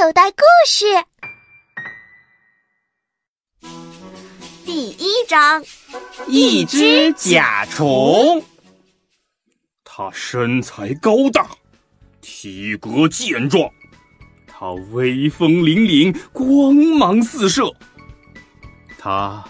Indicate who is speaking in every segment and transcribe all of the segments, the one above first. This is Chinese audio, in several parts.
Speaker 1: 口袋故事
Speaker 2: 第一章：
Speaker 3: 一只甲虫。它身材高大，体格健壮，它威风凛凛，光芒四射。它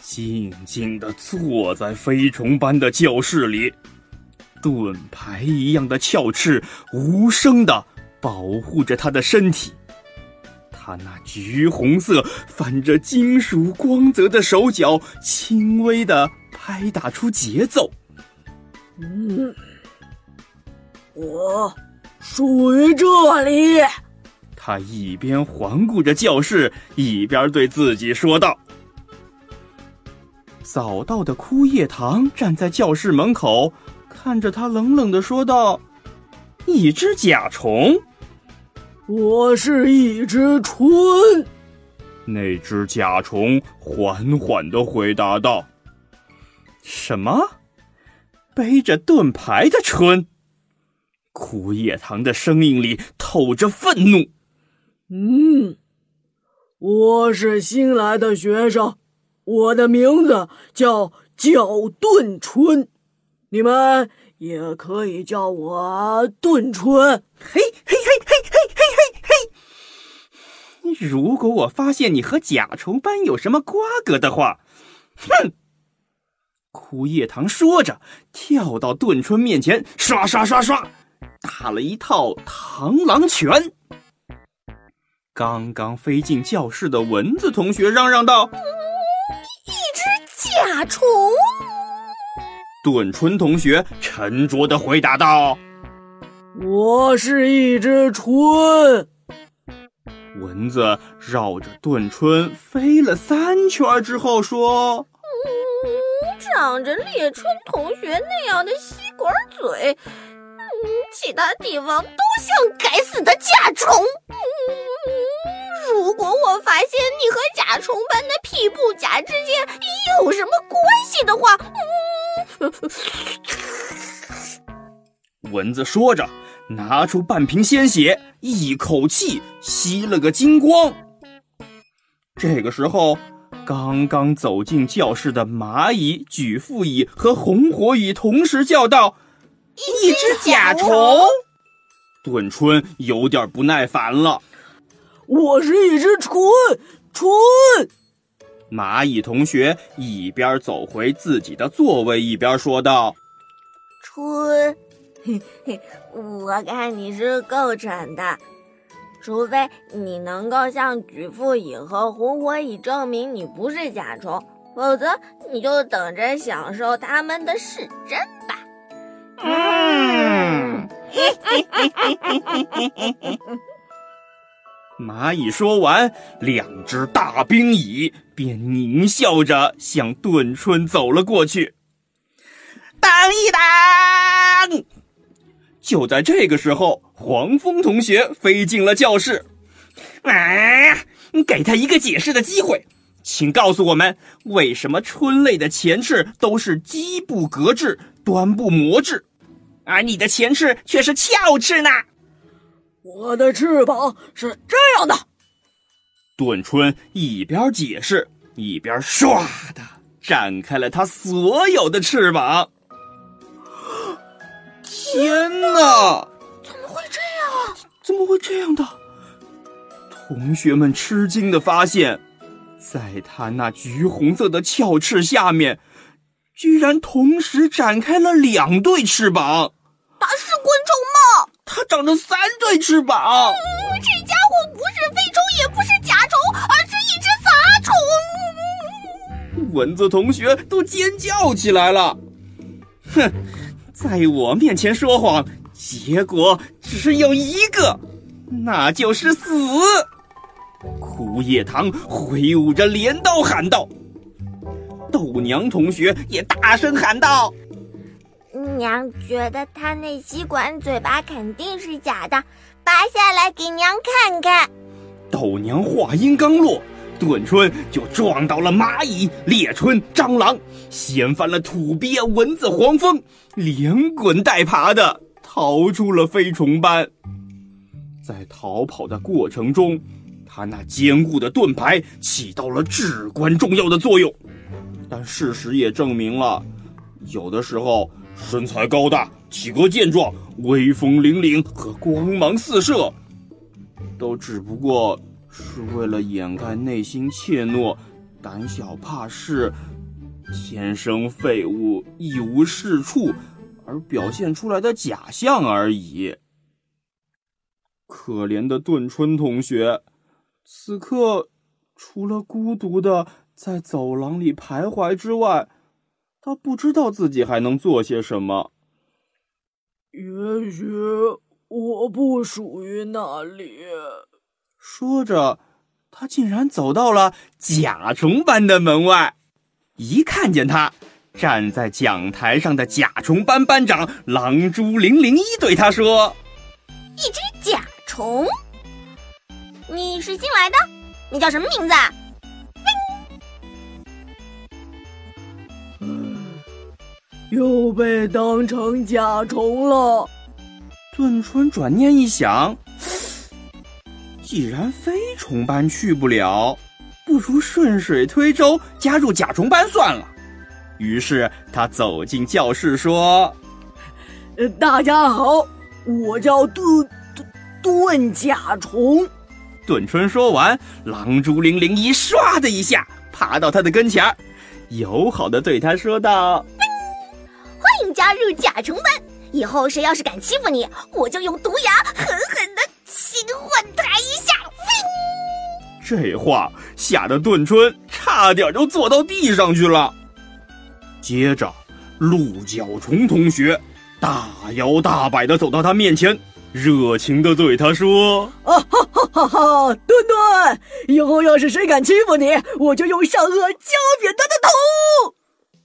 Speaker 3: 静静地坐在飞虫般的教室里，盾牌一样的鞘翅无声地保护着它的身体。他那橘红色、泛着金属光泽的手脚，轻微的拍打出节奏。
Speaker 4: 嗯，我属于这里。
Speaker 3: 他一边环顾着教室，一边对自己说道。早到的枯叶堂站在教室门口，看着他，冷冷的说道：“一只甲虫。”
Speaker 4: 我是一只春，
Speaker 3: 那只甲虫缓缓的回答道：“什么？背着盾牌的春？”枯叶堂的声音里透着愤怒。
Speaker 4: 嗯，我是新来的学生，我的名字叫叫盾春，你们也可以叫我盾春。
Speaker 3: 嘿嘿嘿嘿嘿嘿。如果我发现你和甲虫班有什么瓜葛的话，哼！枯叶堂说着，跳到盾春面前，刷刷刷刷，打了一套螳螂拳。刚刚飞进教室的蚊子同学嚷嚷道：“
Speaker 2: 一只甲虫。”
Speaker 3: 盾春同学沉着的回答道：“
Speaker 4: 我是一只春。”
Speaker 3: 蚊子绕着盾春飞了三圈之后说：“
Speaker 2: 嗯，长着猎春同学那样的吸管嘴，嗯，其他地方都像该死的甲虫。嗯，如果我发现你和甲虫般的屁布甲之间有什么关系的话，
Speaker 3: 嗯，蚊子说着。”拿出半瓶鲜血，一口气吸了个精光。这个时候，刚刚走进教室的蚂蚁、举腹蚁和红火蚁同时叫道：“
Speaker 2: 一只甲虫！”
Speaker 3: 顿春有点不耐烦了：“
Speaker 4: 我是一只春春。”
Speaker 3: 蚂蚁同学一边走回自己的座位，一边说道：“
Speaker 2: 春。”嘿嘿，我看你是够蠢的，除非你能够向举腹蚁和红火蚁证明你不是甲虫，否则你就等着享受他们的试针吧。
Speaker 3: 嗯，蚂蚁说完，两只大冰蚁便狞笑着向顿春走了过去。等一等！就在这个时候，黄蜂同学飞进了教室。哎，给他一个解释的机会，请告诉我们，为什么春类的前翅都是基部革质、端部磨制，而你的前翅却是翘翅呢？
Speaker 4: 我的翅膀是这样的。
Speaker 3: 顿春一边解释，一边唰的展开了他所有的翅膀。天哪！
Speaker 2: 怎么会这样？
Speaker 3: 怎么会这样的？同学们吃惊的发现，在他那橘红色的翘翅下面，居然同时展开了两对翅膀。
Speaker 2: 它是昆虫吗？
Speaker 3: 它长着三对翅膀。
Speaker 2: 嗯，这家伙不是飞虫，也不是甲虫，而是一只杂
Speaker 3: 虫。蚊子同学都尖叫起来了。哼！在我面前说谎，结果只有一个，那就是死。枯叶堂挥舞着镰刀喊道：“豆娘同学也大声喊道：‘
Speaker 2: 娘觉得他那吸管嘴巴肯定是假的，拔下来给娘看看。’
Speaker 3: 豆娘话音刚落。”盾春就撞到了蚂蚁、猎春、蟑螂，掀翻了土鳖、蚊子、黄蜂，连滚带爬的逃出了飞虫班。在逃跑的过程中，他那坚固的盾牌起到了至关重要的作用。但事实也证明了，有的时候身材高大、体格健壮、威风凛凛和光芒四射，都只不过是为了掩盖内心怯懦、胆小怕事、天生废物、一无是处而表现出来的假象而已。可怜的顿春同学，此刻除了孤独的在走廊里徘徊之外，他不知道自己还能做些什么。
Speaker 4: 也许我不属于那里。
Speaker 3: 说着，他竟然走到了甲虫班的门外。一看见他站在讲台上的甲虫班班长狼蛛零零一对他说：“
Speaker 2: 一只甲。”虫，你是新来的？你叫什么名字？
Speaker 4: 又被当成甲虫了。
Speaker 3: 顿春转念一想，既然飞虫班去不了，不如顺水推舟加入甲虫班算了。于是他走进教室说：“
Speaker 4: 呃，大家好，我叫顿。”盾甲虫，
Speaker 3: 顿春说完，狼蛛零零一唰的一下爬到他的跟前儿，友好的对他说道：“
Speaker 2: 欢迎加入甲虫班，以后谁要是敢欺负你，我就用毒牙狠狠
Speaker 3: 这话吓得顿春差点就坐到地上去了。接着，鹿角虫同学大摇大摆的走到他面前。热情的对他说：“
Speaker 4: 啊哈哈哈哈！墩墩，以后要是谁敢欺负你，我就用上颚浇扁他的头。”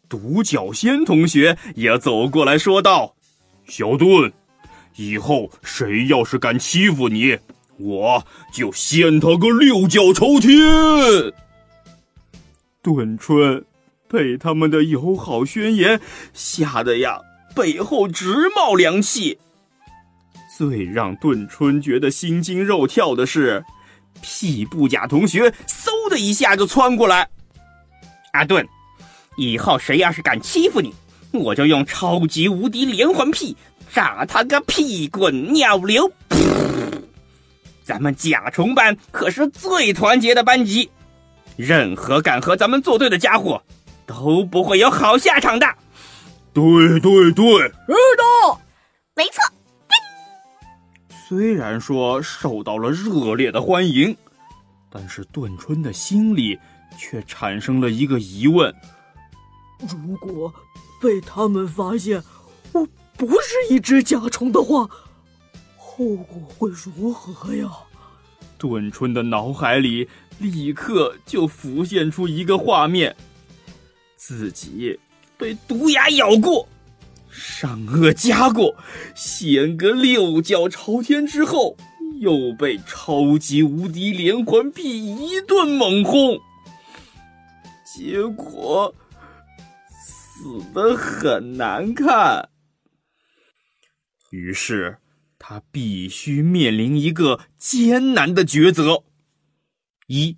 Speaker 3: 独角仙同学也走过来说道：“小盾，以后谁要是敢欺负你，我就掀他个六脚朝天。”顿春被他们的友好宣言吓得呀，背后直冒凉气。最让顿春觉得心惊肉跳的是，屁不假同学嗖的一下就窜过来。阿顿，以后谁要是敢欺负你，我就用超级无敌连环屁炸他个屁滚尿流！咱们甲虫班可是最团结的班级，任何敢和咱们作对的家伙都不会有好下场的。对对对，
Speaker 4: 知道，
Speaker 2: 没错。
Speaker 3: 虽然说受到了热烈的欢迎，但是顿春的心里却产生了一个疑问：
Speaker 4: 如果被他们发现我不是一只甲虫的话，后果会如何呀？
Speaker 3: 顿春的脑海里立刻就浮现出一个画面：自己被毒牙咬过。上颚夹过，掀个六脚朝天之后，又被超级无敌连环屁一顿猛轰，结果死的很难看。于是他必须面临一个艰难的抉择：一，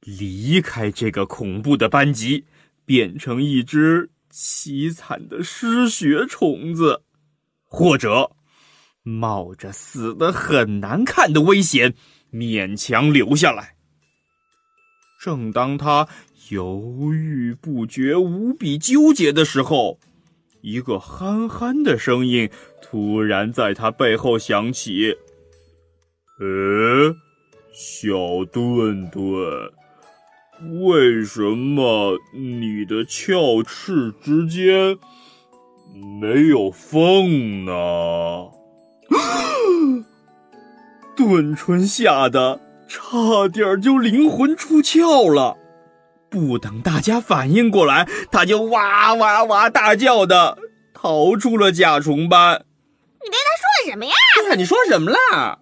Speaker 3: 离开这个恐怖的班级，变成一只。凄惨的失血虫子，或者冒着死的很难看的危险，勉强留下来。正当他犹豫不决、无比纠结的时候，一个憨憨的声音突然在他背后响起：“呃，小顿顿。”为什么你的鞘翅之间没有缝呢？顿春吓得差点就灵魂出窍了，不等大家反应过来，他就哇哇哇大叫的逃出了甲虫班。
Speaker 2: 你对他说了什么呀？
Speaker 3: 对呀，你说什么啦？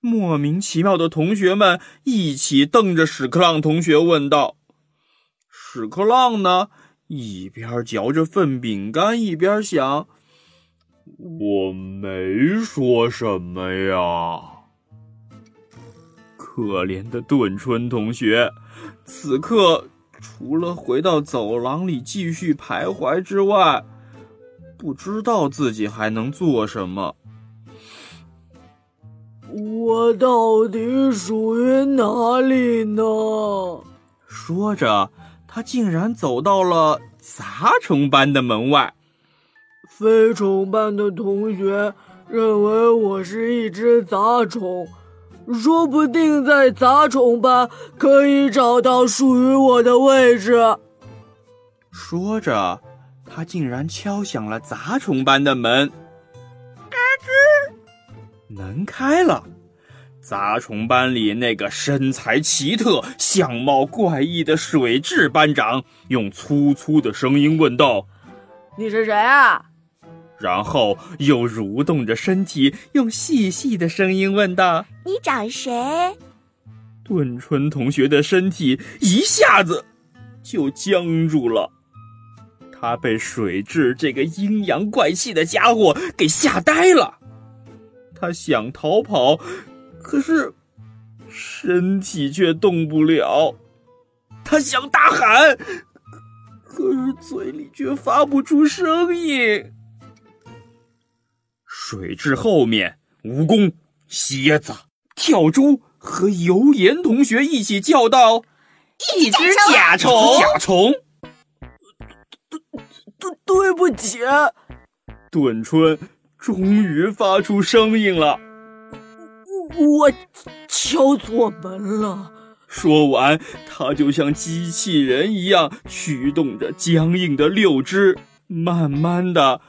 Speaker 3: 莫名其妙的同学们一起瞪着屎壳郎同学问道：“屎壳郎呢？一边嚼着粪饼干，一边想：我没说什么呀。”可怜的顿春同学，此刻除了回到走廊里继续徘徊之外，不知道自己还能做什么。
Speaker 4: 我到底属于哪里呢？
Speaker 3: 说着，他竟然走到了杂虫班的门外。
Speaker 4: 飞虫班的同学认为我是一只杂虫，说不定在杂虫班可以找到属于我的位置。
Speaker 3: 说着，他竟然敲响了杂虫班的门。嘎吱门开了，杂虫班里那个身材奇特、相貌怪异的水蛭班长用粗粗的声音问道：“
Speaker 4: 你是谁啊？”
Speaker 3: 然后又蠕动着身体，用细细的声音问道：“
Speaker 2: 你找谁？”
Speaker 3: 顿春同学的身体一下子就僵住了，他被水蛭这个阴阳怪气的家伙给吓呆了。他想逃跑，可是身体却动不了。他想大喊，可是嘴里却发不出声音。水蛭后面，蜈蚣、蝎子、跳蛛和油盐同学一起叫道：“
Speaker 2: 一只甲虫，
Speaker 3: 甲虫。”
Speaker 4: 对对对不起，
Speaker 3: 顿春。终于发出声音了，
Speaker 4: 我敲错门了。
Speaker 3: 说完，他就像机器人一样驱动着僵硬的六只，慢慢的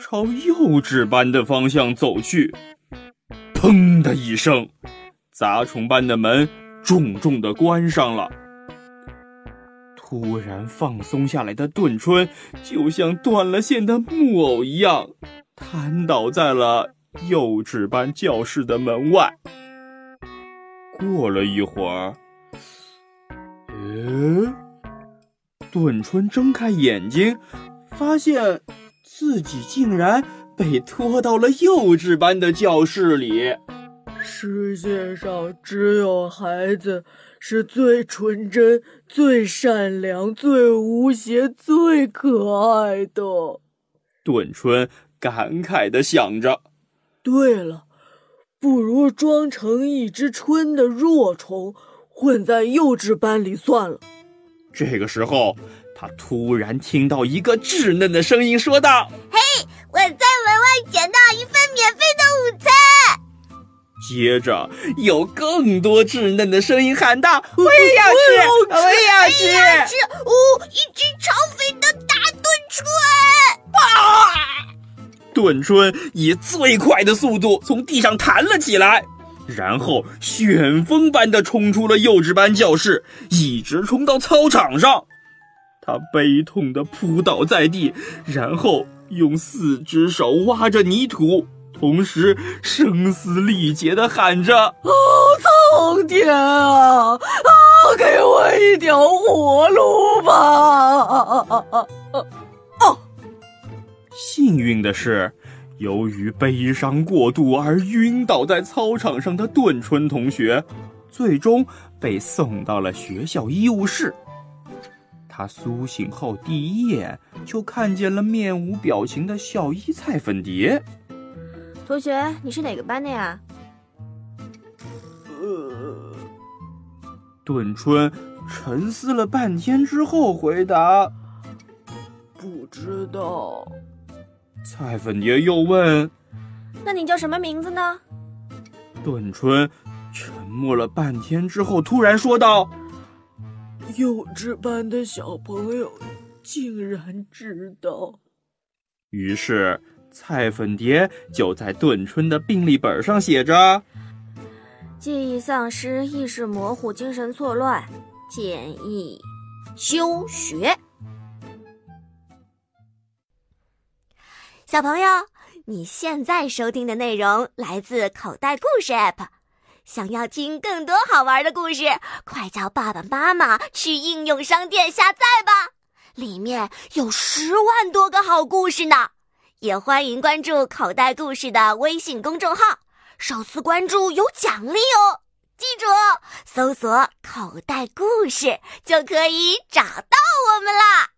Speaker 3: 朝幼稚班的方向走去。砰的一声，杂虫班的门重重的关上了。突然放松下来的顿春，就像断了线的木偶一样。瘫倒在了幼稚班教室的门外。过了一会儿，诶，顿春睁开眼睛，发现自己竟然被拖到了幼稚班的教室里。
Speaker 4: 世界上只有孩子是最纯真、最善良、最无邪、最可爱的。
Speaker 3: 顿春。感慨的想着，
Speaker 4: 对了，不如装成一只春的弱虫，混在幼稚班里算了。
Speaker 3: 这个时候，他突然听到一个稚嫩的声音说道：“
Speaker 2: 嘿，我在门外捡到一份免费的午餐。”
Speaker 3: 接着，有更多稚嫩的声音喊道：“我也要吃，我也要吃！”
Speaker 2: 我也要吃，哦，一只超肥的大炖春！啊！
Speaker 3: 顿春以最快的速度从地上弹了起来，然后旋风般的冲出了幼稚班教室，一直冲到操场上。他悲痛的扑倒在地，然后用四只手挖着泥土，同时声嘶力竭的喊着：“
Speaker 4: 啊，苍天啊，啊，给我一条活路吧！”
Speaker 3: 啊啊啊幸运的是，由于悲伤过度而晕倒在操场上的顿春同学，最终被送到了学校医务室。他苏醒后第一眼就看见了面无表情的校医蔡粉蝶。
Speaker 2: 同学，你是哪个班的呀？
Speaker 3: 呃，顿春沉思了半天之后回答：“
Speaker 4: 不知道。”
Speaker 3: 蔡粉蝶又问：“
Speaker 2: 那你叫什么名字呢？”
Speaker 3: 顿春沉默了半天之后，突然说道：“
Speaker 4: 幼稚班的小朋友竟然知道。”
Speaker 3: 于是，菜粉蝶就在顿春的病历本上写着：“
Speaker 2: 记忆丧失、意识模糊、精神错乱，建议休学。”小朋友，你现在收听的内容来自口袋故事 App。想要听更多好玩的故事，快叫爸爸妈妈去应用商店下载吧，里面有十万多个好故事呢。也欢迎关注口袋故事的微信公众号，首次关注有奖励哦。记住，搜索“口袋故事”就可以找到我们啦。